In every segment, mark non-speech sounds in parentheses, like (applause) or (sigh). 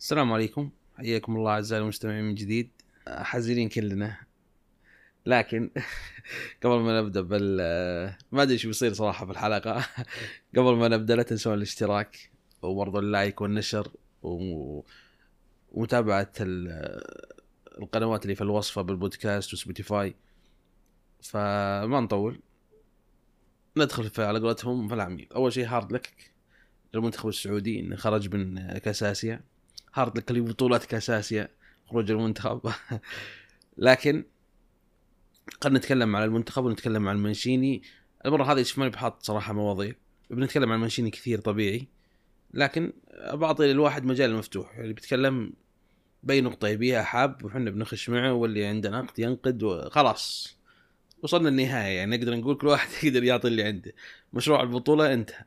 السلام عليكم. حياكم الله أعزائي المستمعين من جديد. حزينين كلنا. لكن (laughs) قبل ما نبدأ بال ما أدري إيش بيصير صراحة في الحلقة. (laughs) قبل ما نبدأ لا تنسون الاشتراك وبرضه ال like والنشر و... ومتابعة ال... القنوات اللي في الوصف أبل بودكاست وسبوتيفاي. فما نطول. ندخل في على قولتهم في العميق أول شيء hard luck للمنتخب السعودي إنه خرج من كاس آسيا. هارد لك لبطولات كاس اسيا خروج المنتخب. (laughs) لكن قد نتكلم على المنتخب ونتكلم عن المنشيني. المرة هذه ما بحط صراحة مواضيع. بنتكلم عن المنشيني كثير طبيعي. لكن بعطي للواحد مجال مفتوح. اللي بيتكلم بأي نقطة يبيها حاب وحنا بنخش معه واللي عنده نقد ينقد وخلاص وصلنا النهاية. يعني نقدر نقول كل واحد (laughs) يقدر يعطي اللي عنده. مشروع البطولة انتهى.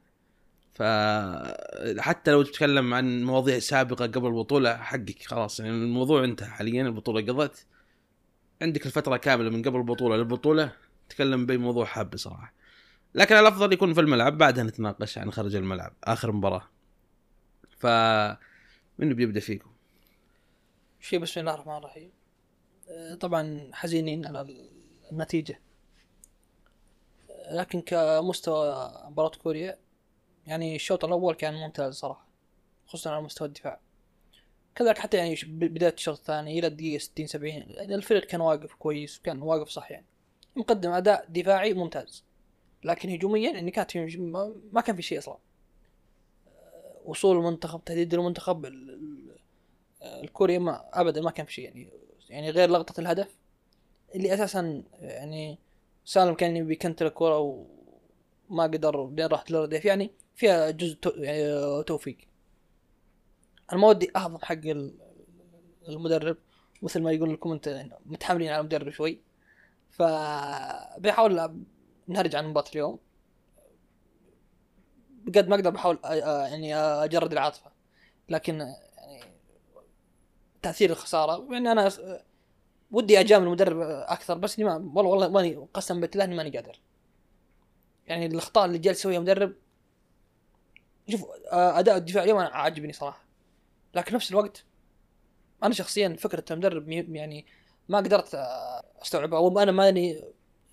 فحتى لو تتكلم عن مواضيع سابقة قبل البطولة حقك خلاص. يعني الموضوع انتهى حاليا البطولة قضت. عندك الفترة كاملة من قبل البطولة للبطولة تكلم بأي موضوع حاب صراحة لكن الأفضل يكون في الملعب بعدها نتناقش عن خارج الملعب آخر مباراة. ف منو بيبدأ فيكم؟ شيء بسم الله الرحمن الرحيم. آه، طبعا حزينين على النتيجة. آه، لكن كمستوى مباراة كوريا يعني الشوط الأول كان ممتاز صراحة خصوصا على مستوى الدفاع. كذلك حتى يعني بداية الشوط الثاني إلى الدقيقة 60 70 يعني الفريق كان واقف كويس وكان واقف صح يعني. مقدم أداء دفاعي ممتاز لكن هجوميا يعني كانت ما كان في شيء أصلا. آه، وصول المنتخب تهديد المنتخب الكوري ما ابدا ما كان في شيء يعني. يعني غير لقطة الهدف اللي أساسا يعني سالم كان بيكنتر الكوره وما قدر بعدين راحت للرديف يعني. فيها جزء يعني توفيق. أنا ما ودي اهضم حق المدرب مثل ما يقول لكم أنت متحاملين على المدرب شوي. ف بحاول نهرج عن مباراة اليوم. بقد ما أقدر بحاول يعني أجرد العاطفة. لكن تأثير الخسارة يعني أنا ودي أجامل المدرب أكثر. بس ما والله والله ماني قسم بالله إني ماني قادر. يعني الأخطاء اللي جالس يسويها المدرب شوف أداء الدفاع اليوم أنا عاجبني صراحة. لكن نفس الوقت أنا شخصيا فكرة المدرب يعني ما قدرت أستوعبها. أو أنا ماني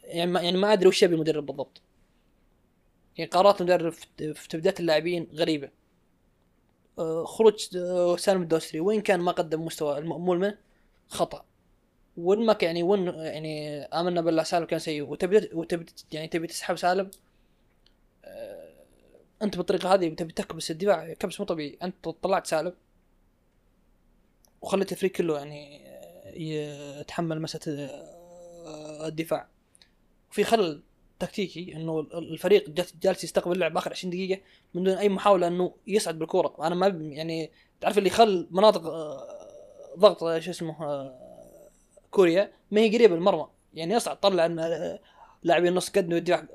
يعني ما يعني ما أدري وش يبي المدرب بالضبط. يعني قرارات المدرب في تبديات اللاعبين غريبة. آه، خروج آه، سالم الدوسري وين كان ما قدم مستوى المأمول منه خطأ. وين ما يعني وين يعني آمنا بالله سالم كان سيء. وتبي يعني تبي تسحب سالم آه، انت بالطريقة هذه تبي تكبس الدفاع كبس مو طبيعي. انت طلعت سالم وخليت الفريق كله يعني يتحمل مسألة الدفاع. وفي خلل تكتيكي انه الفريق جالس يستقبل اللعب آخر 20 دقيقة من دون أي محاولة إنه يصعد بالكورة. أنا ما يعني تعرف اللي خل مناطق آه، ضغط آه، شو اسمه آه، كوريا ما هي قريبة المرمى يعني يصعد طلع لاعبين النص قد الدفاع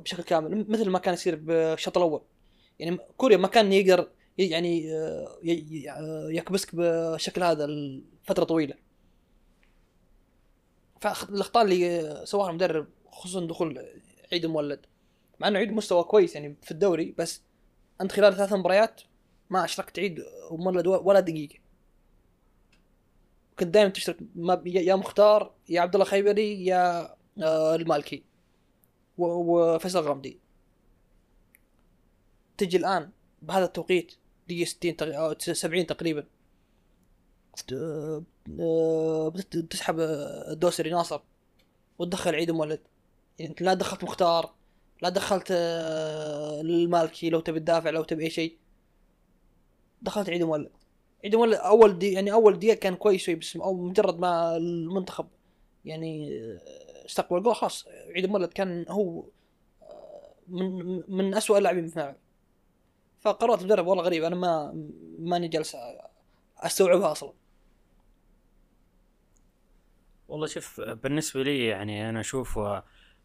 بشكل كامل مثل ما كان يصير بالشوط الأول. يعني كوريا ما كان يقدر يعني يكبسك بالشكل هذا لفترة طويلة. فالأخطاء اللي سواها المدرب خصوصا دخول عيد مولد مع إنه عيد مستوى كويس يعني في الدوري بس أنت خلال ثلاث مباريات ما أشركت عيد ومولد ولا دقيقة. كنت دائما تشترك يا مختار يا عبد الله خيبري يا آه، المالكي وفيصل غامدي. تجي الآن بهذا التوقيت دقيقه 60 أو 70 تقريبا. آه، تسحب الدوسري ناصر وتدخل عيد مولد يعني أنت لا دخلت مختار لا دخلت آه، المالكي لو تبي تدافع لو تبي أي شيء. دخلت عيد مولد عيد مولد أول دي يعني أول دقيقة كان كويس شوي بس أو مجرد ما المنتخب يعني آه، استقبل جول خلاص. عيد مولد كان هو آه، من من اسوء اللاعبين في الملعب. فقرارات المدرب والله غريب أنا ما ماني جالس أستوعبها أصلا. والله شوف بالنسبة لي يعني أنا أشوف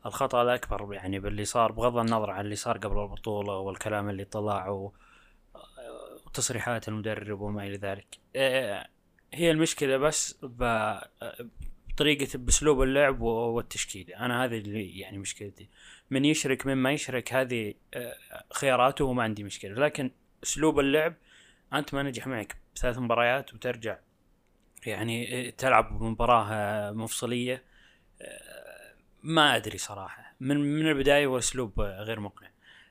الخطأ الأكبر يعني باللي صار بغض النظر عن اللي صار قبل البطولة والكلام اللي طلع وتصريحات المدرب وما إلى ذلك. آه، هي المشكلة بس بطريقة بأسلوب اللعب والتشكيل. أنا هذه اللي يعني مشكلتي. من يشرك من ما يشرك هذه آه، خياراته وما عندي مشكلة. لكن أسلوب اللعب أنت ما نجح معك بثلاث مباريات وترجع يعني تلعب مباراه آه، مفصلية آه، ما أدري صراحة. من من البداية والاسلوب غير مقنع.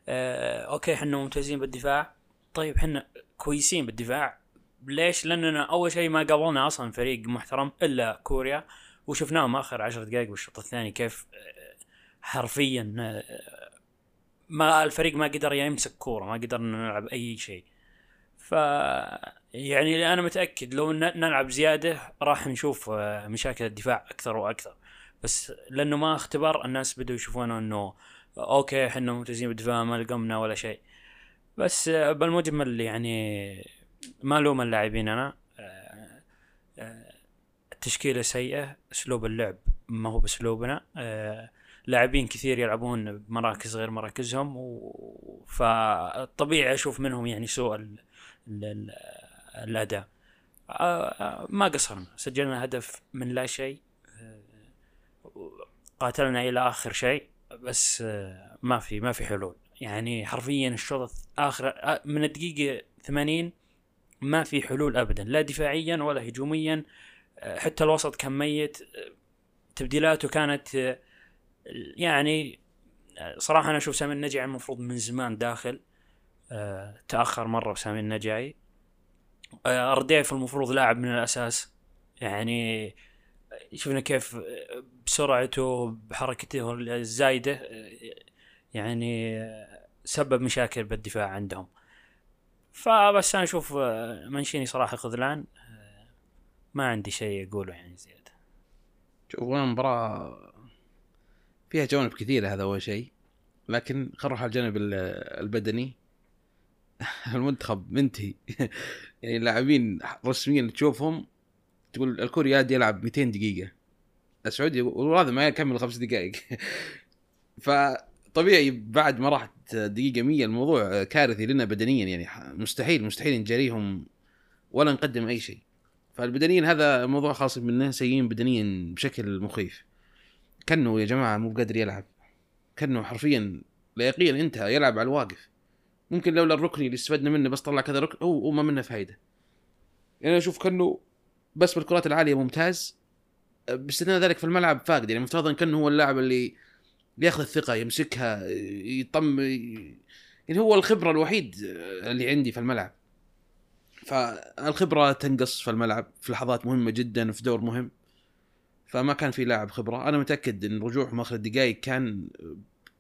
آه، أوكي إحنا ممتازين بالدفاع. طيب إحنا كويسين بالدفاع. ليش؟ لأننا أول شيء ما قابلنا أصلا فريق محترم إلا كوريا. وشفناهم آخر عشر دقائق بالشوط الثاني كيف آه، حرفيا آه، ما الفريق ما قدر يمسك كورة ما قدرنا نلعب أي شيء. ف يعني أنا متأكد لو نلعب زيادة راح نشوف آه، مشاكل الدفاع أكثر وأكثر. بس لأنه ما اختبر الناس بدوا يشوفونه إنه أوكي إحنا ممتازين بالدفاع ما لقمنا ولا شيء. بس بالمجمل يعني ما لوم اللاعبين أنا التشكيله سيئة أسلوب اللعب ما هو بأسلوبنا. آه، لاعبين كثير يلعبون بمراكز غير مراكزهم و... فطبيعي أشوف منهم يعني سوء ال... ال... ال... الأداء. آه، آه، ما قصرنا سجلنا هدف من لا شيء قاتلنا إلى آخر شيء بس ما في ما في حلول. يعني حرفيا الشوط اخر من الدقيقة 80 ما في حلول ابدا لا دفاعيا ولا هجوميا. حتى الوسط كان ميت. تبديلاته كانت يعني صراحة أنا أشوف سامي النجعي المفروض من زمان داخل. تأخر مرة بسامي النجعي. آه، رديف المفروض لاعب من الأساس. يعني شفنا كيف بسرعته بحركته الزايدة يعني سبب مشاكل بالدفاع عندهم. فبس أنا أشوف منشيني صراحة خذلان. ما عندي شيء أقوله يعني زيادة. شوف والله المباراة فيها جوانب كثيرة هذا أول شيء لكن خل نروح على الجانب ال- البدني. (laughs) المنتخب منتهي. (laughs) يعني اللاعبين رسميا تشوفهم تقول الكوريادي يلعب 200 دقيقة. السعودي وهذا ما يكمل خمس دقائق. (laughs) فطبيعي بعد ما راحت دقيقة 100 الموضوع كارثي لنا بدنيا يعني مستحيل مستحيل نجاريهم ولا نقدم أي شيء. فالبدنيا هذا موضوع خاص منه سيئين بدنيا بشكل مخيف. كأنه يا جماعة مو قادر يلعب. كأنه حرفيا لا يقين انتهى يلعب على الواقف. ممكن لولا الركني اللي استفدنا منه بس طلع كذا ركن هو ما منه فايدة. يعني أنا أشوف كأنه بس بالكرات العالية ممتاز. باستثناء ذلك في الملعب فاقد. يعني مفترضا كأنه هو اللاعب اللي يأخذ الثقة يمسكها يطم يعني هو الخبرة الوحيد اللي عندي في الملعب. فالخبرة تنقص في الملعب في لحظات مهمة جدا وفي دور مهم. فما كان في لاعب خبرة. أنا متأكد إن رجوعهم آخر الدقائق كان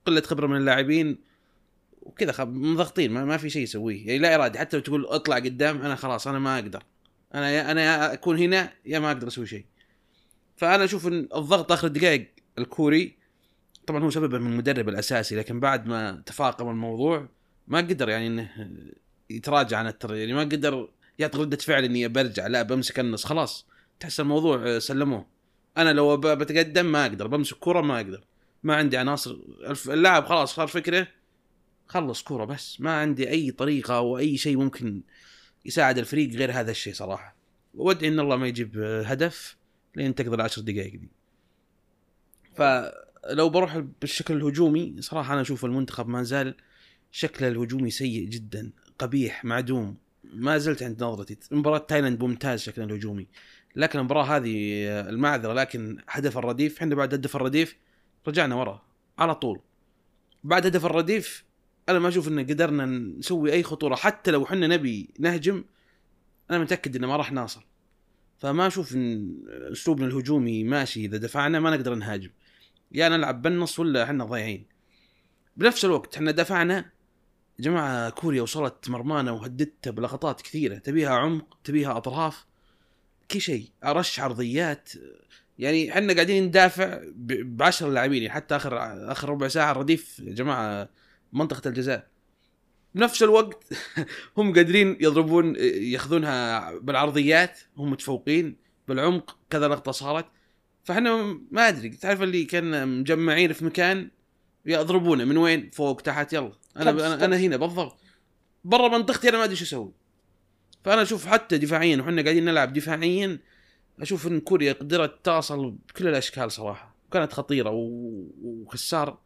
قلة خبرة من اللاعبين وكذا مضغطين ما, ما في شيء يسويه. يعني لا ارادي حتى لو تقول اطلع قدام أنا خلاص أنا ما أقدر. أنا يا أنا يا أكون هنا يا ما أقدر أسوي شيء. فأنا أشوف إن الضغط آخر الدقائق الكوري طبعا هو سببه من المدرب الأساسي لكن بعد ما تفاقم الموضوع ما قدر يعني إنه يتراجع عن التر يعني ما قدر يعطي ردة فعل إني برجع لا بمسك النص خلاص. تحس الموضوع آه، سلموه. أنا لو بتقدم ما أقدر بمسك كرة ما أقدر. ما عندي عناصر اللاعب خلاص صار فكره خلص كرة بس. ما عندي أي طريقة أو أي شيء ممكن يساعد الفريق غير هذا الشيء صراحة. وادعي إن الله ما يجيب آه، هدف لين تقضي العشر دقائق دي. فلو بروح بالشكل الهجومي صراحة أنا أشوف المنتخب ما زال شكله الهجومي سيء جدا. قبيح معدوم. ما زلت عند نظرتي. مباراة تايلاند ممتاز شكلها الهجومي لكن المباراة هذه المعذرة لكن هدف الرديف إحنا بعد هدف الرديف رجعنا ورا على طول. بعد هدف الرديف أنا ما أشوف إن قدرنا نسوي أي خطورة. حتى لو إحنا نبي نهجم أنا متأكد إنه ما راح ناصل فما أشوف إن أسلوبنا الهجومي ماشي. إذا دفعنا ما نقدر نهاجم. يا نلعب بالنص ولا إحنا ضايعين؟ بنفس الوقت إحنا دفعنا يا جماعة كوريا وصلت مرمانا وهددتها بلقطات كثيرة. تبيها عمق تبيها أطراف كل شيء. أرش عرضيات. يعني إحنا قاعدين ندافع بعشر لاعبين يعني حتى آخر آخر ربع ساعة الرديف يا جماعة منطقة الجزاء. بنفس الوقت (laughs) هم قادرين يضربون ياخذونها بالعرضيات. هم متفوقين بالعمق كذا لقطة صارت. فإحنا ما أدري تعرف اللي كان مجمعين في مكان يضربونا من وين؟ فوق تحت يلا. أنا أنا, أنا. هنا بالضبط. برا منطقتي أنا ما أدري شو أسوي. فأنا أشوف حتى دفاعيا وحنا قاعدين نلعب دفاعيا أشوف إن كوريا قدرت تصل بكل الأشكال صراحة. كانت خطيرة وخسار.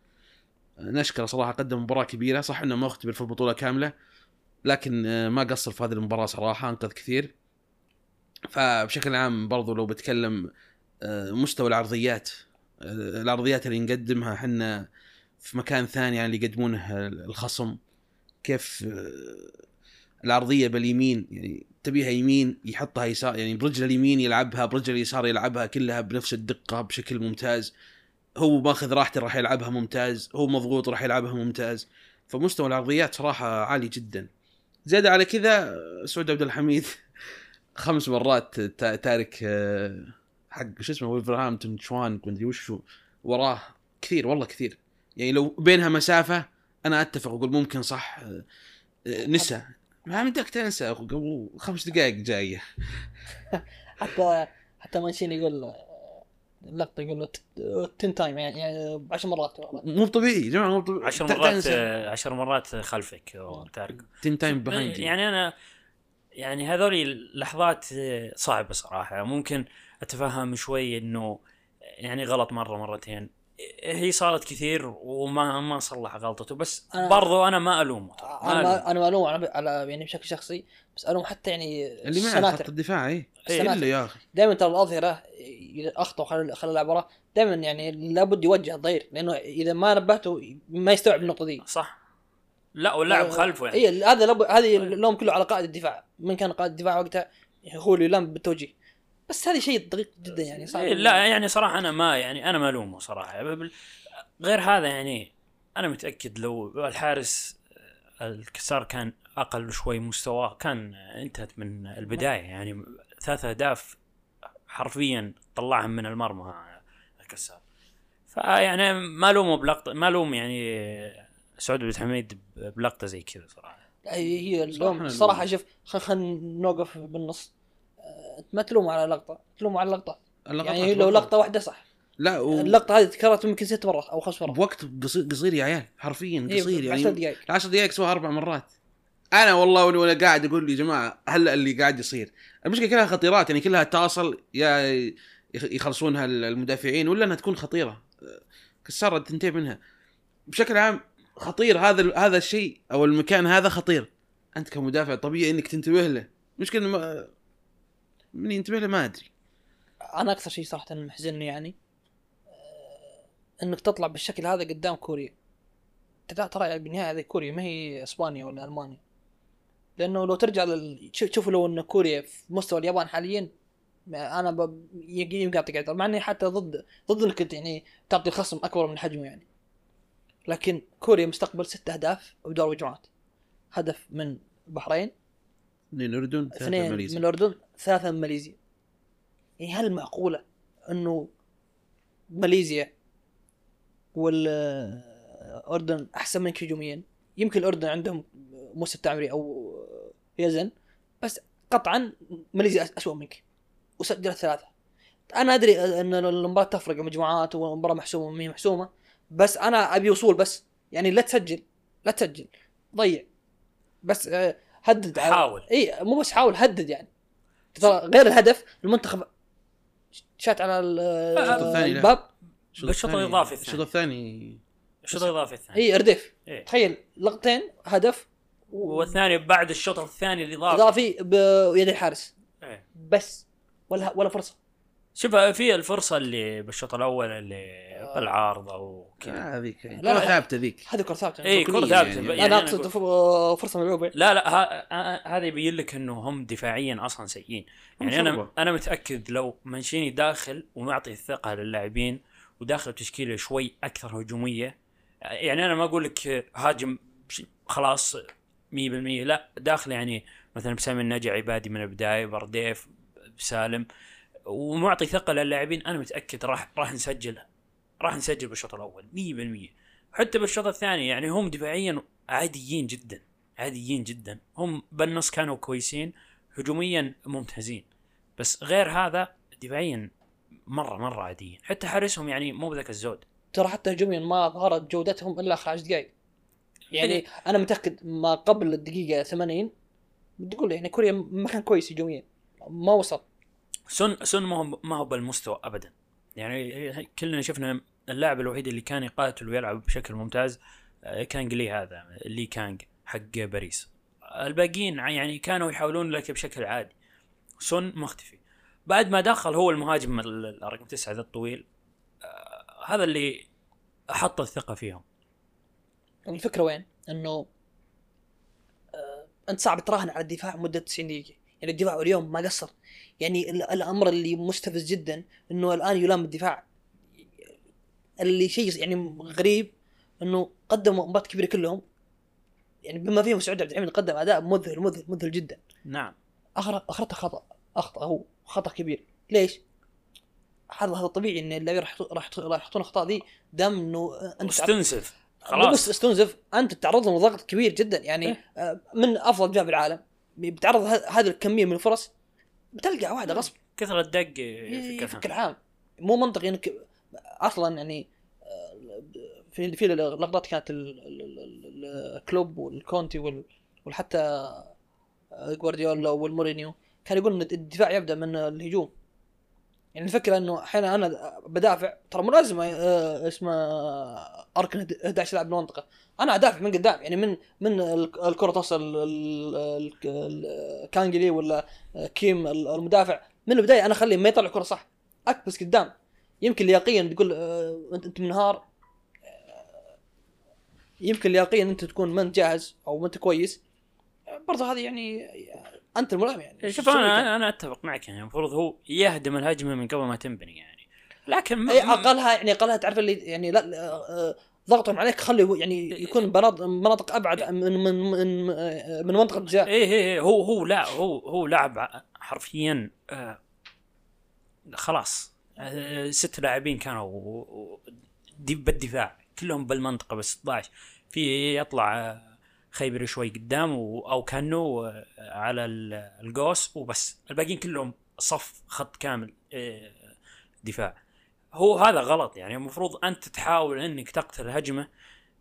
نشكرة صراحة قدم مباراة كبيرة. صح إنه ما اختبر في البطولة كاملة لكن ما قصر في هذه المباراة صراحة أنقذ كثير. فبشكل عام برضو لو بتكلم آه، مستوى العرضيات آه، العرضيات اللي نقدمها إحنا في مكان ثاني عن اللي يقدمونه الخصم كيف آه، العرضية باليمين يعني تبيها يمين يحطها يسار يعني برجله اليمين يلعبها برجله اليسار يلعبها كلها بنفس الدقة بشكل ممتاز. هو ماخذ راحته راح يلعبها ممتاز هو مضغوط راح يلعبها ممتاز. فمستوى العرضيات صراحة عالي جدا. زيادة على كذا آه، سعود عبد الحميد (laughs) خمس مرات تا- تارك آه، حق شو اسمه ولفرهامبتون شوان مدري وشو وراه كثير والله كثير. يعني لو بينها مسافة أنا أتفق أقول ممكن صح. آه، آه، نسى. ما بدك تنسى قبل خمس دقائق جاية. (laughs) حتى حتى مانشيني يقول آه، اللقطه يقول له ten time يعني, يعني 10 مرات. مو طبيعي يا جماعة مو طبيعي. عشر ت- مرات تنسى. آه، عشر مرات خلفك وتارك ten time behind يعني أنا يعني هذولي اللحظات آه، صعبة صراحة. ممكن أتفهم شوي إنه يعني غلط مرة مرتين. هي صارت كثير وما ما صلح غلطته بس أنا- برضو أنا ما ألومه ترى، ما أنا ألومه. ما أنا مالوم على على يعني بشكل شخصي بس الوم حتى يعني اللي معه. خط الدفاع اي إيه. كله يا أخي. دائما ترى الأظهرة اذا اخطاوا خلوا خلوا اللاعب وراه. دائما يعني لابد يوجه الظهير لأنه إذا ما نبهته ما يستوعب النقطة دي. صح. لا واللاعب خلفه يعني. اي هذا لابد هذه اللوم كله على قائد الدفاع. من كان قائد الدفاع وقتها هو اللي يلام بالتوجيه. بس هذه شيء دقيق جدا يعني صعب. إيه لا يعني صراحة أنا ما يعني أنا ما الومه صراحة. غير هذا يعني أنا متأكد لو الحارس الكسار كان أقل شوي مستواه كان انتهت من البداية. يعني ثلاث أهداف حرفيا طلعهم من المرمى الكسار. فيعني ما لومه بلقطة ما لوم يعني سعود بن حميد بلقطة زي كذا صراحة. لا، هي اللوم اللوم. شوف خل خلينا نوقف بالنص. آه، ما تلوم على لقطة تلوم على اللقطة يعني لو. لقطة واحدة صح. لا و... اللقطة هذه تكررت يمكن ست مرات أو خمس مرات. بوقت قصير قصير يا عيال حرفيا إيه، قصير يعني دقائق العشر دقائق سواها أربع مرات. أنا والله وأنا قاعد أقول يا جماعة هلا اللي قاعد يصير. المشكلة كلها خطيرات يعني كلها تصل يا يخ- يخلصونها المدافعين ولا إنها تكون خطيرة. كسرت تنتهي منها. بشكل عام خطير هذا ال- هذا الشيء أو المكان هذا خطير. أنت كمدافع طبيعي إنك تنتبه له. مشكلة ما من ينتبه له ما أدري. أنا أكثر شيء صراحة محزنني يعني آه، إنك تطلع بالشكل هذا قدام كوريا. ترى ترى بالنهاية هذه كوريا ما هي إسبانيا ولا ألمانيا. لأنه لو ترجع لل... شوف- لو إن كوريا في مستوى اليابان حاليا أنا ب... أعطيك اعذار مع إني حتى ضد ضد إنك يعني تعطي الخصم أكبر من حجمه يعني. لكن كوريا مستقبل ست أهداف بدور مجموعات هدف من البحرين اثنين ثلاثة اثنين من ماليزيا. الأردن ثلاثة من ماليزيا. يعني هل معقولة إنه ماليزيا والأردن أحسن منك هجوميا؟ يمكن الأردن عندهم مستوى تعميري أو يزن بس قطعا ماليزيا اسوء منك. وسجلت ثلاثة. أنا أدري إن المباراة تفرق مجموعات والمباراه محسومة هي محسومة بس أنا أبي وصول بس. يعني لا تسجل لا تسجل. ضيع. بس آه، هدد حاول. إي مو بس حاول هدد يعني. ترى غير الهدف المنتخب شات على ال- الشوط الثاني. الباب. الشوط الثاني- الإضافي الشوط الثاني. الشوط الإضافي الثاني. إي ارديف إيه. تخيل لقطتين هدف والثاني بعد الشوط الثاني الإضافي. اضافي بيد الحارس. إيه. بس ولا ولا فرصة. شوف في الفرصة اللي بالشوط الأول اللي بالعارضة وكذا. آه، هذيك. لا، لا لا. ثابتة ذيك. هذه كرة ثابتة. اي كرة ثابتة. يعني. يعني لا أنا أنا اقصد فرصة ملعوبة. لا لا هذا يبين لك إنه هم دفاعيا أصلا سيئين. يعني أنا. أنا متأكد لو مانشيني داخل ومعطي الثقة للاعبين وداخل تشكيله شوي أكثر هجومية يعني أنا ما أقول لك هاجم خلاص 100% لا داخل يعني مثلا بسام النجع عبادي من البداية برديف بسالم. ومعطي ثقة للاعبين أنا متأكد راح راح نسجل راح نسجل بالشوط الأول 100% حتى بالشوط الثاني يعني هم دفاعيا عاديين جدا عاديين جدا. هم بالنص كانوا كويسين هجوميا ممتازين. بس غير هذا دفاعيا مره مرة عاديين. حتى حارسهم يعني مو بذاك الزود. ترى حتى هجوميا ما ظهرت جودتهم إلا اخر 10 دقائق يعني إيه. أنا متأكد ما قبل الدقيقة 80 بتقول يعني كوريا ما كان كويس هجوميا. ما وصل. سن سن ما هو ما هو بالمستوى ابدا. يعني كلنا شفنا اللاعب الوحيد اللي كان يقاتل ويلعب بشكل ممتاز آه، كان لي هذا لي كانج حق باريس. الباقيين يعني كانوا يحاولون لك بشكل عادي. سون مختفي. بعد ما دخل هو المهاجم ال- الرقم تسعة ذا الطويل آه هذا اللي أحط الثقة فيهم. الفكرة وين؟ إنه آه أنت صعب تراهن على الدفاع مدة 90 دقيقة. يعني الدفاع اليوم ما قصر. يعني ال- الأمر اللي مستفز جدا إنه الآن يلام الدفاع. اللي شيء يعني غريب إنه قدموا مباراة كبيرة كلهم. يعني بما فيهم سعود عبد الحميد قدم أداء مذهل مذهل مذهل جدا. نعم. اخر أخرته خطأ أخطأ هو خطأ كبير. ليش؟ هذا هذا طبيعي إن اللاعبين راح راح يحطون- راح يحطون الأخطاء دي دام إنه أنت استنسف مو بس خلاص استنزف أنت تتعرض له ضغط كبير جدا. يعني إيه. آه، من أفضل دفاع بالعالم بتعرض هذه الكمية من الفرص بتلقى واحدة غصب. كثر الدق في بشكل كثر عام. مو منطقي إنك أصلا يعني آه، في في لقطات كانت ال- ال- ال- ال- الكلوب والكونتي وال- وحتى آه، جوارديولا والمورينيو كان يقول إن الدفاع يبدأ من الهجوم. يعني الفكرة إنه أحيانا أنا بدافع ترى مو لازم آه، اسمه أركن 11 لاعب بالمنطقة. أنا أدافع من قدام يعني من من ال- الكرة توصل ال- ال- ال- كانجلي ولا كيم المدافع من البداية أنا اخليه ما يطلع الكره صح. أكبس قدام. يمكن لياقيا تقول آه، انت منهار آه، يمكن لياقيا أنت تكون ما أنت جاهز أو ما أنت كويس. برضه هذه يعني أنت الملام يعني. شوف شو تسوي أنا أنا أتفق معك يعني المفروض هو يهدم الهجمة من قبل ما تنبني يعني. لكن اي أقلها يعني أقلها تعرف اللي يعني لا آه، ضغطهم عليك خلي يعني يكون مناطق مناطق أبعد من من من, من منطقة الجزاء إيه إيه، هو هو لا هو هو لاعب حرفيا آه خلاص آه ست لاعبين كانوا بالدفاع كلهم بالمنطقة ب 16 في يطلع خيبري شوي قدام و- أو كأنه آه، على ال- القوس وبس. الباقيين كلهم صف خط كامل آه، دفاع. هو هذا غلط يعني المفروض أنت تحاول إنك تقتل هجمة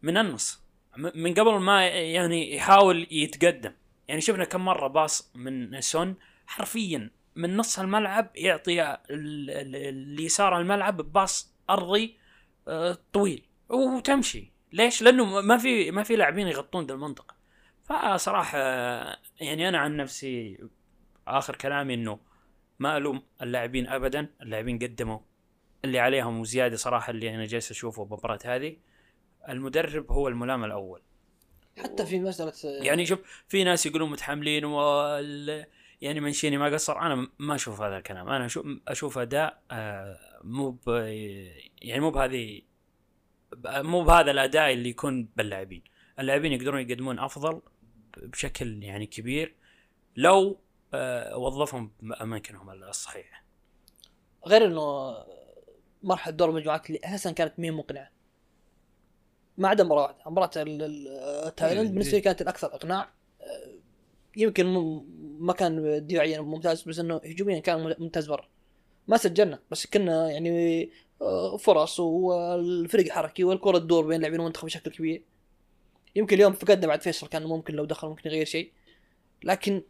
من النص. من قبل ما يعني يحاول يتقدم. يعني شفنا كم مرة باص من سون حرفيا من نص الملعب يعطي ال- ال- اليسار الملعب بباص أرضي آه، طويل وتمشي. ليش؟ لأنه ما في ما في لاعبين يغطون ذا المنطقة. فصراحة يعني أنا عن نفسي آخر كلامي إنه ما ألوم اللاعبين ابدا اللاعبين قدموا اللي عليهم وزيادة صراحة اللي أنا جالس أشوفه بالمباراه هذه. المدرب هو الملام الأول. حتى في مسألة يعني شوف في ناس يقولون متحملين وال يعني منشيني ما قصر. أنا ما أشوف هذا الكلام. أنا أشوف أشوف اداء آه، مو ب يعني مو بهذه مو بهذا الأداء اللي يكون باللاعبين. اللاعبين يقدرون يقدمون أفضل بشكل يعني كبير لو آه، وظفهم بأماكنهم الصحيحة. غير إنه مرحلة دور المجموعات اللي أساسا كانت مين مقنعة؟ ما عدا مباراه واحدة. مباراه تايلاند بالنسبة لي كانت الأكثر إقناع. آه، يمكن ما كان دفاعيا ممتاز بس إنه هجوميا كان ممتاز مرة. ما سجلنا بس كنا يعني آه، فرص والفريق حركي والكرة تدور بين لاعبين المنتخب بشكل كبير. يمكن اليوم فقدنا بعد فيصل كان ممكن لو دخل ممكن يغير شيء. لكن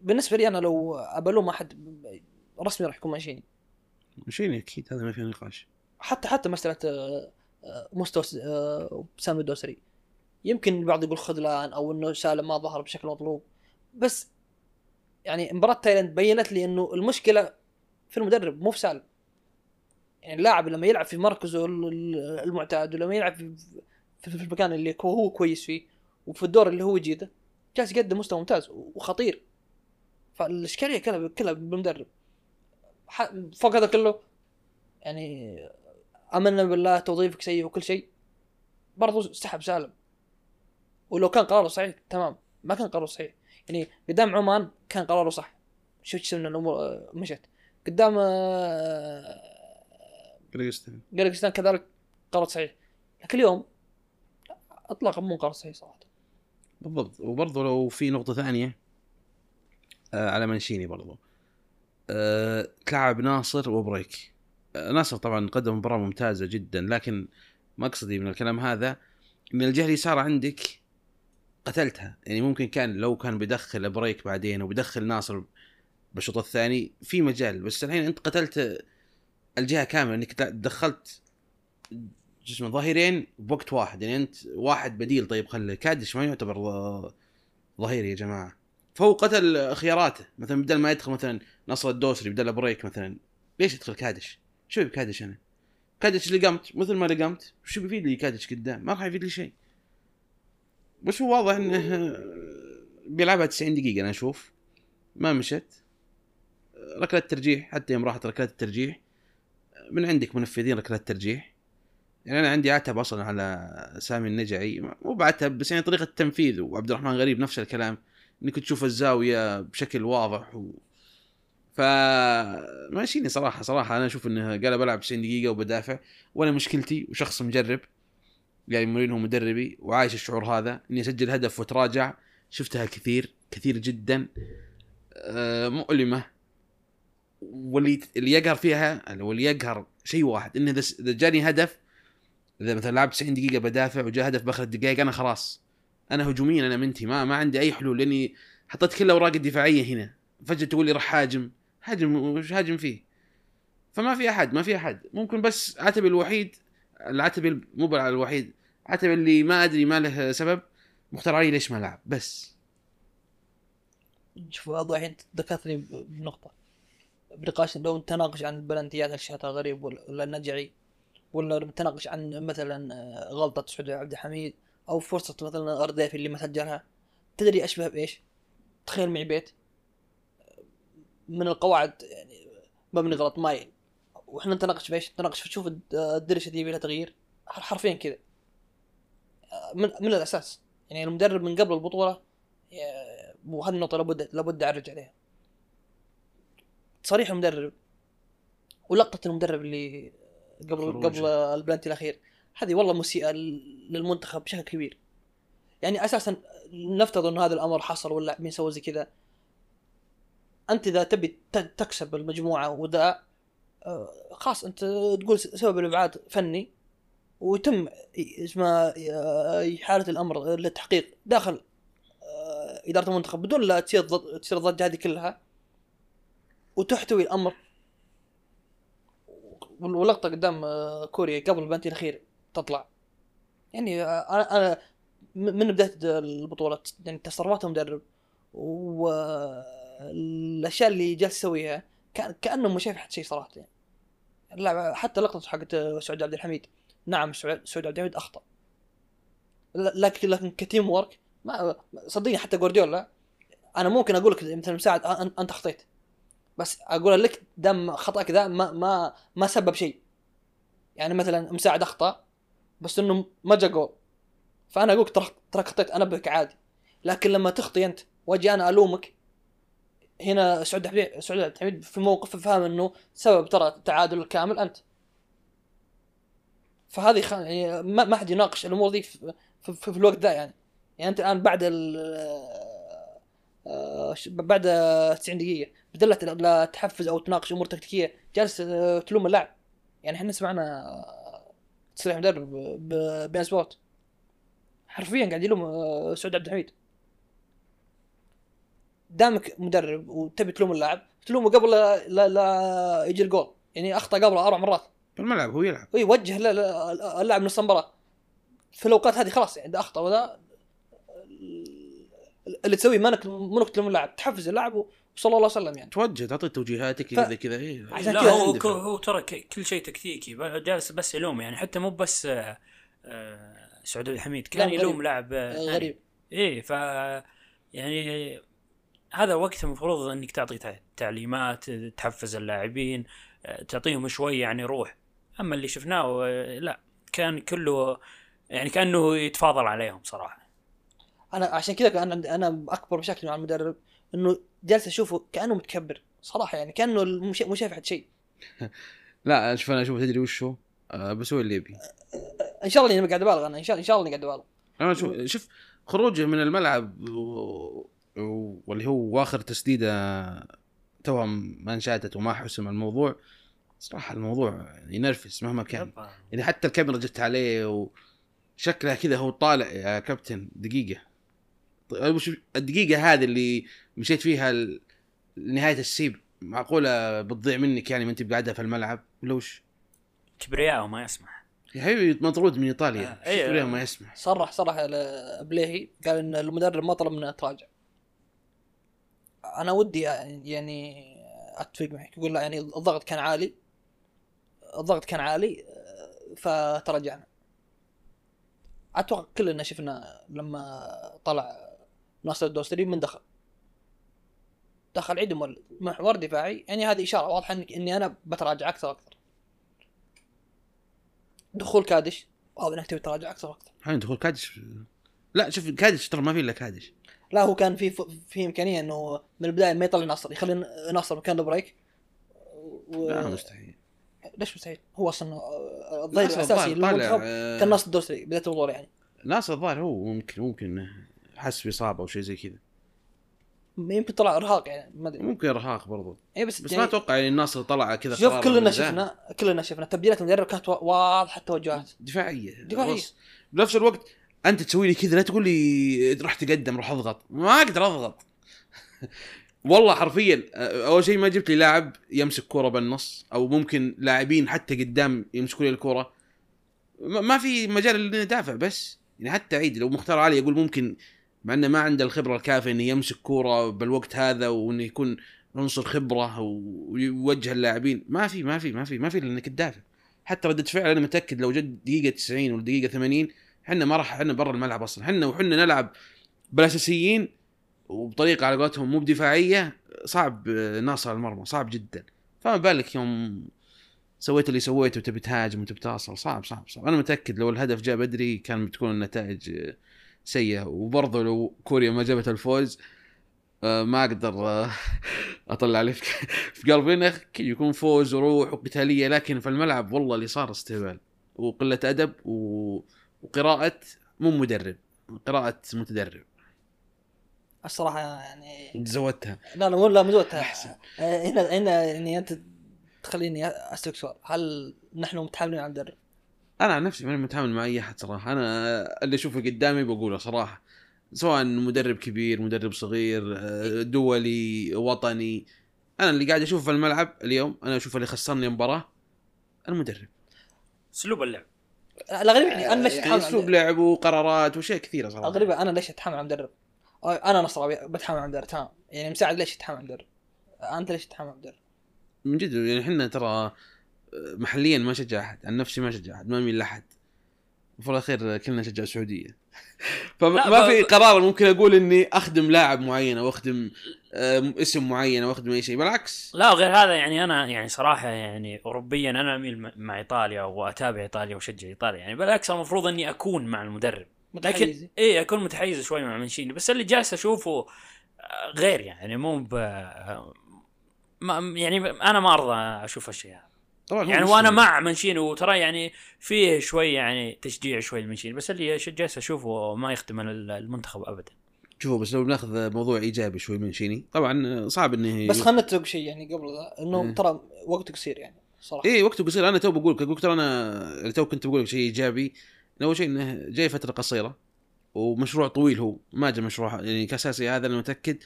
بالنسبة لي أنا لو ابلوم احد رسمي راح يكون مانشيني مانشيني أكيد هذا ما في نقاش. حتى حتى مسألة آه، آه، مستوى آه، سالم الدوسري. يمكن البعض يقول خذلان أو إنه سالم ما ظهر بشكل مطلوب. بس يعني مباراة تايلاند بينت لي إنه المشكلة في المدرب مو في سالم. يعني اللاعب لما يلعب في مركزه ال- ال- المعتاد ولما يلعب في, في, المكان اللي هو كويس فيه وفي الدور اللي هو جيده جالس يقدم مستوى ممتاز وخطير. فالإشكالية كلها كلها بالمدرب. فوق هذا كله يعني آمنا بالله توظيفك سيء وكل شيء. برضو سحب سالم. ولو كان قراره صحيح تمام. ما كان قراره صحيح. يعني قدام عمان كان قراره صح. شفت شفنا الأمور آه، مشت قدام آه، قرقستان. قرقستان كذلك قرار صحيح. لكن اليوم اطلاقا مو قرار صحيح صراحة. بالضبط. وبرضه لو في نقطة ثانية آه على منشيني برضه آه تلعب ناصر وبريك. آه ناصر طبعا قدم مباراة ممتازة جدا لكن مقصدي من الكلام هذا إن الجهة اليسار عندك قتلتها. يعني ممكن كان لو كان بيدخل بريك بعدين وبيدخل ناصر بالشوط الثاني في مجال بس الحين أنت قتلت الجهة كاملة إنك دخلت اسمه ظهيرين بوقت واحد يعني أنت واحد بديل. طيب خلي كادش ما يعتبر ظهير يا جماعة. فهو قتل خياراته. مثلا بدل ما يدخل مثلا ناصر الدوسري بدل بريك مثلا ليش يدخل كادش؟ شو يبي كادش أنا؟ كادش لقمت. مثل ما لقمت شو بيفيد لي كادش قدام؟ ما راح يفيد لي شيء. بس هو واضح إنه (laughs) بيلعبها 90 دقيقة أنا أشوف. ما مشت. ركلات ترجيح حتى يوم راحت ركلات الترجيح من عندك منفذين ركلات ترجيح يعني أنا عندي عتب أصلا على سامي النجعي مو بعتب بس يعني طريقة التنفيذ وعبد الرحمن غريب نفس الكلام إنك تشوف الزاوية بشكل واضح و... ف ماشيني صراحة صراحة أنا أشوف إنه قال بلعب 90 دقيقة وبدافع وأنا مشكلتي وشخص مجرب يعني مورينو مدربي وعايش الشعور هذا إني أسجل هدف وتراجع شفتها كثير كثير جدا آه، مؤلمة واللي اللي يقهر فيها واللي يقهر شيء واحد إنه إذا جاني هدف إذا مثلا لعبت 90 دقيقة بدافع وجاء هدف بآخر الدقائق أنا خلاص. أنا هجوميا أنا منتي ما ما عندي أي حلول لأني حطيت كل الأوراق الدفاعية هنا. فجأة تقول لي راح هاجم. هاجم وش هاجم فيه؟ فما في أحد ما في أحد. ممكن بس عتبي الوحيد العتبي مو الوحيد عتبي اللي ما أدري ما له سبب مختار علي ليش ما لعب بس. شوف واضح إنت ذكرتني بنقطة. بنقاش لو تناقش عن البلنتيات اللي شاتها غريب ولا النجعي ولا تناقش عن مثلا آه، غلطة سعود عبد الحميد أو فرصة مثلا اردافي اللي ما سجلها. تدري اشبه بايش؟ تخيل معي بيت من القواعد يعني مبني غلط مايل وإحنا نتناقش بايش؟ نتناقش في شوف الد- الدريشة دي يبي لها تغيير حر- حرفيا كذا. آه، من من الأساس. يعني المدرب من قبل البطولة يا- وهذه النقطه لابد لابد أعرج عليها. صريح المدرب ولقطة المدرب اللي قبل خروجه. قبل البلانتي الأخير. هذه والله مسيئة للمنتخب بشكل كبير. يعني أساسا نفترض انه هذا الأمر حصل ولا مين سوى زي كذا. أنت إذا تبي تكسب المجموعة وذا آه، خلاص أنت تقول سبب الابعاد فني ويتم اسمه آه، حاله الأمر للتحقيق داخل آه، إدارة المنتخب بدون لا تصير تصير الضجة هذه كلها. وتحتوي الأمر. وال- ولقطه قدام آه، كوريا قبل البنتي الأخير تطلع. يعني آه، أنا من بداية البطولة يعني تصرفات المدرب والأشياء اللي جالس يسويها كان كأنه ما شايف حد شيء صراحة يعني. اللعبه حتى لقطة حقت سعود عبد الحميد. نعم سعود عبد الحميد أخطأ. لكن لكن كتيم ورك ما صدقني حتى جوارديولا أنا ممكن أقول لك مثلا مساعد أنت أخطيت. بس أقول لك دام خطاك ذا ما ما ما سبب شيء. يعني مثلا مساعد أخطأ بس إنه ما جا جول. فأنا أقول ترى خطيت أنا بك عادي. لكن لما تخطي أنت وأجي أنا ألومك هنا سعود عبد سعود الحميد في موقف فاهم إنه سبب ترى التعادل الكامل أنت. فهذه خ... يعني ما ما حد يناقش الأمور دي في, في, في, الوقت ذا يعني. يعني أنت الآن بعد ال آه، بعد 90 دقيقة بدل لا تحفز أو تناقش أمور تكتيكية. جالس آه، تلوم اللاعب. يعني إحنا سمعنا آه، تصريح مدرب ب- بين سبورت حرفيا قاعد يلوم آه، سعود عبد الحميد. دامك مدرب وتبي تلوم اللاعب تلومه قبل لا, لا, لا يجي الجول. يعني أخطأ قبله أربع مرات. في الملعب هو يلعب. اي وجه اللاعب نص المباراة. في الأوقات هذه خلاص يعني إذا أخطأ وذا اللي تسويه مانك منك تلوم اللاعب. تحفز اللاعب وصلى الله وسلم يعني توجه تعطي توجيهاتك ف- كذا كذا إيه. عشان لا كذا هو ك- هو ترى ك- كل شيء تكتيكي جالس بس يلوم يعني حتى مو بس آه، آه، سعود الحميد كان يلوم غريب. لاعب آه، ثاني. غريب إيه ف يعني هذا وقت المفروض إنك تعطي تع- تعليمات تحفز اللاعبين آه، تعطيهم شوي يعني روح أما اللي شفناه آه، لا كان كله يعني كأنه يتفاضل عليهم صراحة أنا عشان كذا أنا أنا أكبر مشاكل مع المدرب إنه جالس أشوفه كأنه متكبر صراحة يعني كأنه مش مو شايف حد شيء. (laughs) لا شوف أنا أشوف تدري وش هو آه بسوي اللي يبي. إن شاء الله إني قاعد أبالغ أنا إن شاء إن شاء الله إني قاعد أبالغ. أنا شوف شوف خروجه من الملعب و... و... واللي هو واخر تسديدة توها ما انشأتت وما حسم الموضوع صراحة الموضوع ينرفز مهما كان. يعني حتى الكاميرا جت عليه وشكله كذا هو طالع يا كابتن دقيقة. الدقيقة هذه اللي مشيت فيها لنهايه السيب معقولة بتضيع منك يعني ما أنت بقاعدها في الملعب؟ ولا وش؟ كبرياء وما يسمح. يا حبيبي مطرود من إيطاليا. آه،. شوف ليه ما يسمح؟ صرح صرح بليهي قال إن المدرب ما طلب منه يتراجع أنا ودي يعني أتفق معك. يقول لا يعني الضغط كان عالي. الضغط كان عالي فتراجعنا أتوقع كلنا شفنا لما طلع ناصر الدوسري من دخل. دخل عيد مولد. محور دفاعي. يعني هذه إشارة واضحة إنك- إني أنا بتراجع أكثر وأكثر. دخول كادش. واضح إنك تبي تراجع أكثر وأكثر. الحين دخول كادش. لا شوف كادش ترى ما في إلا كادش. لا هو كان في في إمكانية إنه من البداية ما يطلع ناصر يخلي ناصر مكان البريك. و... لا مستحيل. ليش مستحيل؟ هو أصلا الظهير ناصر الأساسي طالع للمنتخب آه، كان ناصر الدوسري بداية الظهور يعني. ناصر الظاهر هو ممكن ممكن حس بإصابة أو شيء زي كذا. يمكن طلع إرهاق يعني ما أدري. ممكن إرهاق برضو. اي بس, بس يعني ما أتوقع يعني الناصر طلع كذا شوف كلنا. شفنا كلنا شفنا تبديلات المدرب كانت وا- واضحة التوجهات دفاعية. دفاعية. بص، بنفس الوقت أنت تسوي لي كذا لا تقول لي روح تقدم روح أضغط. ما أقدر أضغط. (laughs) والله حرفيا أول شيء ما جبت لي لاعب يمسك كورة بالنص أو ممكن لاعبين حتى قدام يمسكوا لي الكورة. ما ما في مجال إني أدافع بس يعني حتى عيد لو مختار علي يقول ممكن مع إنه ما عنده الخبرة الكافية إنه يمسك كورة بالوقت هذا وإنه يكون عنصر خبرة ويوجه اللاعبين. ما في ما في ما في ما في إلا إنك تدافع. حتى ردة فعل أنا متأكد لو جد دقيقة 90 ولا دقيقة 80 إحنا ما راح إحنا برا الملعب أصلا. إحنا وحنا نلعب بالاساسيين وبطريقة على قولتهم مو بدفاعية صعب ناصر المرمى صعب جدا. فما بالك يوم سويت اللي سويته وتبي تهاجم وتبي صعب صعب صعب. أنا متأكد لو الهدف جاء بدري كان بتكون النتائج سيئة. وبرضه لو كوريا ما جابت الفوز آه، ما أقدر آه، (laughs) أطلع عليه في (laughs) قلبي. إنه يكون فوز وروح وقتالية لكن في الملعب والله اللي صار استهبال. وقلة أدب و... وقراءة مو مدرب قراءة متدرب. الصراحة يعني زودتها لا لا مو لا مزودتها. أحسن. آه، هنا هنا يعني أنت تخليني أسألك سؤال. هل نحن متحاملين على المدرب؟ أنا عن نفسي ماني متعامل مع أي أحد صراحة. أنا اللي أشوفه قدامي بقوله صراحة. سواء مدرب كبير مدرب صغير آه، دولي وطني. أنا اللي قاعد أشوفه في الملعب اليوم أنا أشوف اللي خسرني المباراة المدرب. أسلوب اللعب. الغريب يعني أنا ليش يعني أتحامل أسلوب لعب وقرارات وأشياء كثيرة صراحة. الغريب أنا ليش أتحامل المدرب؟ آه، أنا نصراوي بتحامل على المدرب تمام. يعني مساعد ليش يتحامل على المدرب؟ أنت ليش تتحامل على المدرب؟ من جد يعني إحنا ترى محليا ما شجع أحد عن نفسي ما شجع أحد ما أميل لأحد. وفي الأخير كلنا نشجع السعودية. (laughs) فما في قرار ممكن أقول إني أخدم لاعب معين أو أخدم آه، اسم معين أو أخدم أي شيء بالعكس. لا غير هذا يعني أنا يعني صراحة يعني اوروبيا أنا أميل مع إيطاليا وأتابع إيطاليا وأشجع إيطاليا يعني بالعكس المفروض إني أكون مع المدرب. لكن متحيزي إيه أكون متحيز شوي مع منشيني بس اللي جالس أشوفه آه، غير يعني مو ب ما يعني أنا ما أرضى أشوف الشيء هذا. طبعا يعني وأنا مع منشيني وترى يعني فيه شوي يعني تشجيع شوي لمنشيني بس اللي جالس أشوفه ما يخدم ال- المنتخب ابدا. شوفوا بس لو بناخذ موضوع إيجابي شوي مانشيني طبعا صعب إنه بس خلنا نتفق شيء يعني قبل ذا إنه مم. ترى وقت قصير يعني صراحة. إيه وقته قصير. أنا تو بقول لك أقول لك ترى أنا تو كنت بقول لك شيء إيجابي أول شيء إنه جاي فترة قصيرة ومشروع طويل هو ما جاء مشروع يعني كاس اسيا هذا أنا متأكد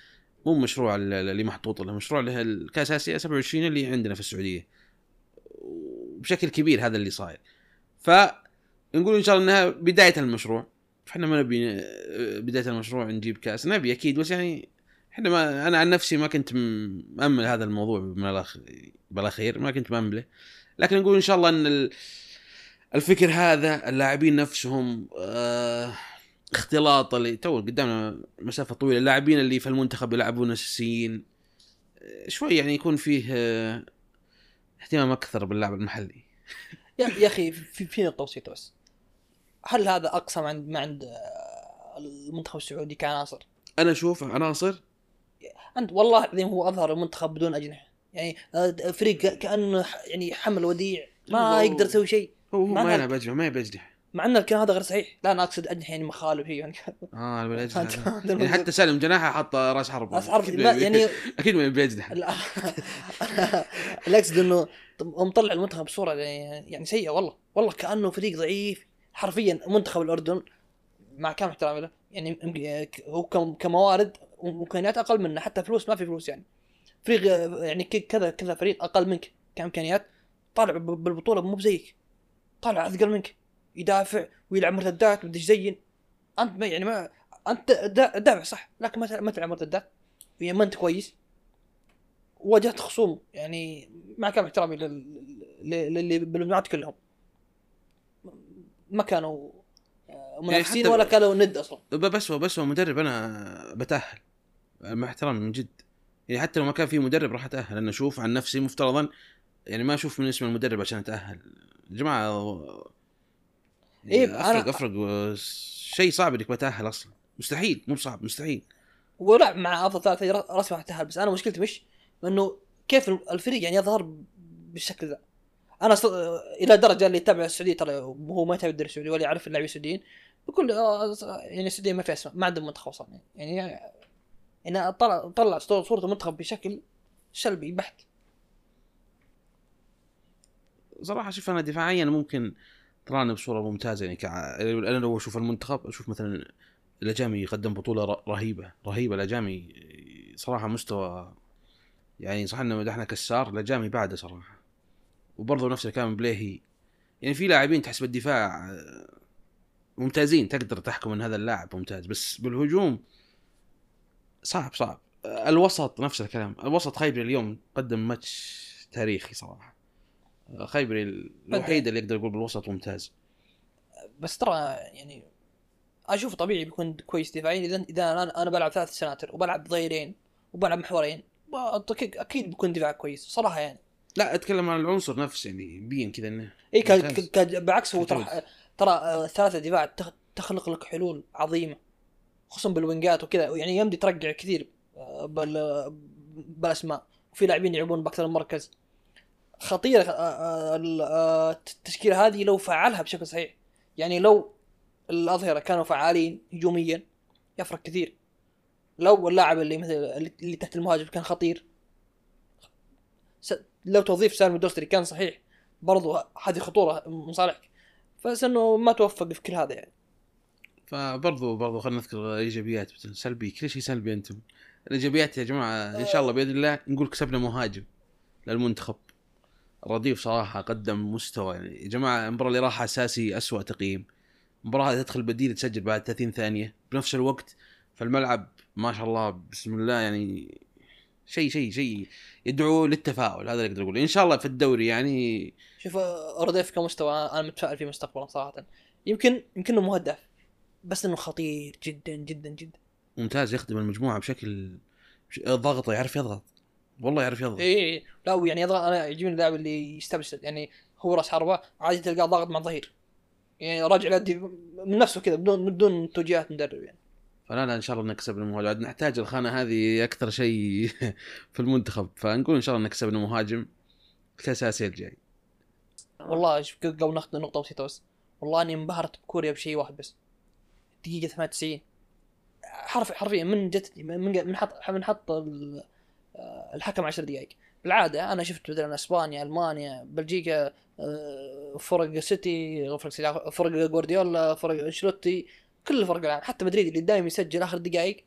مو مشروع ال- اللي محطوط له مشروع له الكاس اسيا 27 اللي عندنا في السعودية. وبشكل كبير هذا اللي صاير. فنقول إن شاء الله إنها بداية المشروع. إحنا ما نبي آه، بداية المشروع نجيب كأس. نبي أكيد بس يعني إحنا ما أنا عن نفسي ما كنت م- مأمل هذا الموضوع بالاخير ما كنت مأمله. لكن نقول إن شاء الله إن ال- الفكر هذا اللاعبين نفسهم آه اختلاط اللي تو قدامنا مسافة طويلة. اللاعبين اللي في المنتخب يلعبون اساسيين آه، شوي يعني يكون فيه آه اهتمام أكثر باللعب المحلي. يا أخي في في نقطة بسيطة بس. هل هذا اقصى ما عند ما عند آه، المنتخب السعودي كعناصر؟ أنا أشوف عناصر. أنت والله العظيم هو أظهر المنتخب بدون أجنحة. يعني آه، فريق كأنه يعني حمل وديع ما يقدر يسوي شيء. هو هو ما يلعب أجنحة ما يلعب اجنحه مع إن الكلام هذا غير صحيح. لا أنا أقصد اجنحه يعني مخالف هي. يعني آه بالاجنحه (laughs) يعني. حتى سالم جناحه حط رأس حرب. رأس حرب. يعني (laughs) أكيد ما يبي اجنحه لا (laughs) اللي أقصد إنه مطلع المنتخب بصورة يعني يعني سيئة والله. والله كأنه فريق ضعيف. حرفيا منتخب الأردن مع كامل احترامي له؟ يعني هو كم- كموارد وإمكانيات أقل منا حتى فلوس ما في فلوس يعني. فريق يعني كذا كذا فريق أقل منك كإمكانيات. طالع بالبطولة مو بزيك. طالع أثقل منك. يدافع ويلعب مرتدات ومدري إيش زين. أنت ما يعني ما أنت دا- دافع صح لكن ما تلعب- ما تلعب مرتدات يعني ما أنت كويس. واجهت خصوم يعني مع كامل احترامي لل- لل- للي بالمجموعات كلهم. ما كانوا آه، منافسين يعني حتى- ولا كانوا ند أصلا. بس هو بس هو مدرب أنا بتأهل. مع احترامي من جد. يعني حتى لو ما كان في مدرب راح أتأهل. أنا أشوف عن نفسي مفترضا يعني ما أشوف من اسم المدرب عشان أتأهل. يا جماعة إيه، أفرق أنا- أفرق و- شيء صعب إنك بتاهل أصلا. مستحيل مو صعب مستحيل. ولعب مع أفضل ثلاثة رسمي راح تأهل بس أنا مشكلتي مش إنه كيف الفريق يعني يظهر بالشكل ذا. أنا ص... إلى درجة اللي يتابع السعودية ترى هو ما يتابع الدوري السعودي ولا يعرف اللاعبين السعوديين. بكل آه، يعني السعودية ما فيها أسماء ما عندهم منتخب أصلا. يعني يعني يعني طلع طلع صورة المنتخب بشكل سلبي بحت. صراحة شوف أنا دفاعيا ممكن تراني بصورة ممتازة يعني كع... أنا لو أشوف المنتخب أشوف مثلا الأجامي يقدم بطولة رهيبة رهيبة. الأجامي صراحة مستوى يعني صح إنه مدحنا كسار الأجامي بعده صراحة. وبرضه نفس الكلام بليهي. يعني في لاعبين تحس بالدفاع آه، ممتازين. تقدر تحكم إن هذا اللاعب ممتاز. بس بالهجوم صعب صعب. آه، الوسط نفس الكلام. الوسط خيبري اليوم قدم ماتش تاريخي صراحة. خيبري الوحيد اللي يقدر يقول بالوسط ممتاز. بس ترى يعني أشوف طبيعي بيكون كويس دفاعيا. اذا إذا أنا أنا بلعب ثلاث سناتر وبلعب ظهيرين وبلعب محورين أكيد بيكون دفاع كويس صراحة يعني. لا أتكلم عن العنصر نفسه يعني بين كذا إنه اي ك... ممتاز. ك... ك... بالعكس هو ترى. ترى آه، ثلاثة دفاع تخ... تخلق لك حلول عظيمة خصوصا بالوينجات وكذا. يعني يمدي ترقع كثير آه، بال... بالأسماء. وفي لاعبين يلعبون بأكثر من مركز. خطيرة آه، آه، آه، التشكيلة هذه لو فعلها بشكل صحيح يعني لو الأظهرة كانوا فعالين هجوميا يفرق كثير. لو اللاعب اللي مثل اللي تحت المهاجم كان خطير. لو توظيف سالم الدوستري كان صحيح برضو هذه خطورة من صالحك بس إنه ما توفق في كل هذا يعني. فبرضو برضو خلينا نذكر إيجابيات. سلبي كل شيء سلبي أنتم. الإيجابيات يا جماعة إن شاء الله بإذن الله نقول كسبنا مهاجم للمنتخب. الرديف صراحة قدم مستوى. يعني يا جماعة المباراة اللي راح أساسي أسوأ تقييم. مباراه تدخل بديل تسجل بعد 30 ثانية. بنفس الوقت في الملعب ما شاء الله بسم الله يعني شيء شيء شيء يدعو للتفاؤل. هذا اللي أقدر أقوله. إن شاء الله في الدوري يعني شوف رديف كمستوى أنا متفائل فيه مستقبلا صراحة. يمكن يمكن إنه مهدف بس إنه خطير جدا جدا جدا. ممتاز يخدم المجموعة بشكل بش- ضغطه يعرف يضغط. والله يعرف يضغط. اي إي. لا يعني يضغط أنا يعجبني اللاعب اللي يستبسل يعني هو راس حربة عادي تلقاه ضاغط مع الظهير يعني راجع يؤدي من نفسه كذا بدون بدون توجيهات مدرب يعني. فلا لا إن شاء الله نكسب المهاجم. نحتاج الخانة هذه أكثر شيء (laughs) في المنتخب. فنقول إن شاء الله نكسبنا مهاجم كاس اسيا الجاي. والله شوف قبل ناخذ نقطة بسيطة بس. والله أني انبهرت بكوريا بشيء واحد بس. دقيقة 98 حرف حرفيا من جت من من حط من حط الحكم 10 دقائق بالعادة أنا شفت مثلا إسبانيا ألمانيا بلجيكا آه، فرق سيتي فرق سيتي فرق جوارديولا فرق أنشيلوتي كل الفرق العالم. حتى مدريد اللي دائما يسجل آخر دقائق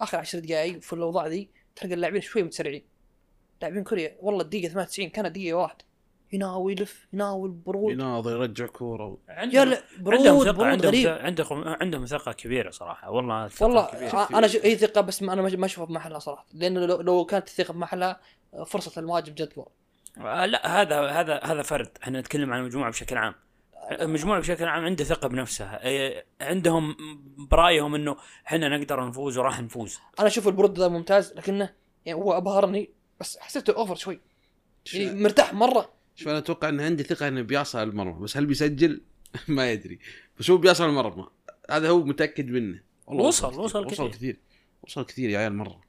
آخر 10 دقائق في الأوضاع ذي تلقى اللاعبين شوي متسرعين. لاعبين كوريا والله الدقيقة 98 كانت دقيقة واحدة يناوي يلف يناوي برود. يناظر يرجع كورة. يا عندهم لا عندهم برود ثقة برود عندهم عندهم عندهم ثقة كبيرة صراحة. والله ثقة والله كبيرة. آه، أنا ش... هي ثقة بس ما أنا ما- ما أشوفها بمحلها صراحة. لأنه لو, لو كانت الثقه بمحلها آه، فرصة المهاجم جد جول آه، لا هذا هذا هذا فرد. إحنا نتكلم عن المجموعة بشكل عام. المجموعة بشكل عام عنده ثقة بنفسها. إيه، عندهم برأيهم إنه إحنا نقدر نفوز وراح نفوز. أنا أشوف البرود ذا ممتاز لكنه يعني هو أبهرني بس حسيته over شوي. يعني مرتاح مرة. شوف أنا أتوقع إن عندي ثقة إنه بيصل المرمى بس هل بيسجل؟ (laughs) ما يدري. بس هو بيصل المرمى. هذا هو متأكد منه. والله وصل- كثير. وصل وصل كثير. كثير. وصل كثير يا عيال مرة.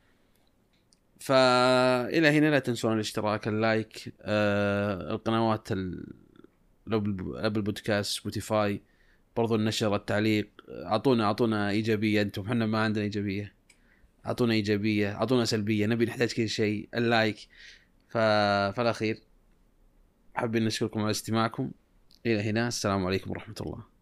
فالى هنا لا تنسون الاشتراك ال like آه القنوات أبل بودكاست سبوتيفاي برضو النشر التعليق. اعطونا أعطونا إيجابية أنتم. إحنا ما عندنا إيجابية. أعطونا إيجابية أعطونا سلبية. نبي نحتاج كل شيء. اللايك. ف... فالأخير. حابين نشكركم على استماعكم. إلى هنا السلام عليكم ورحمة الله.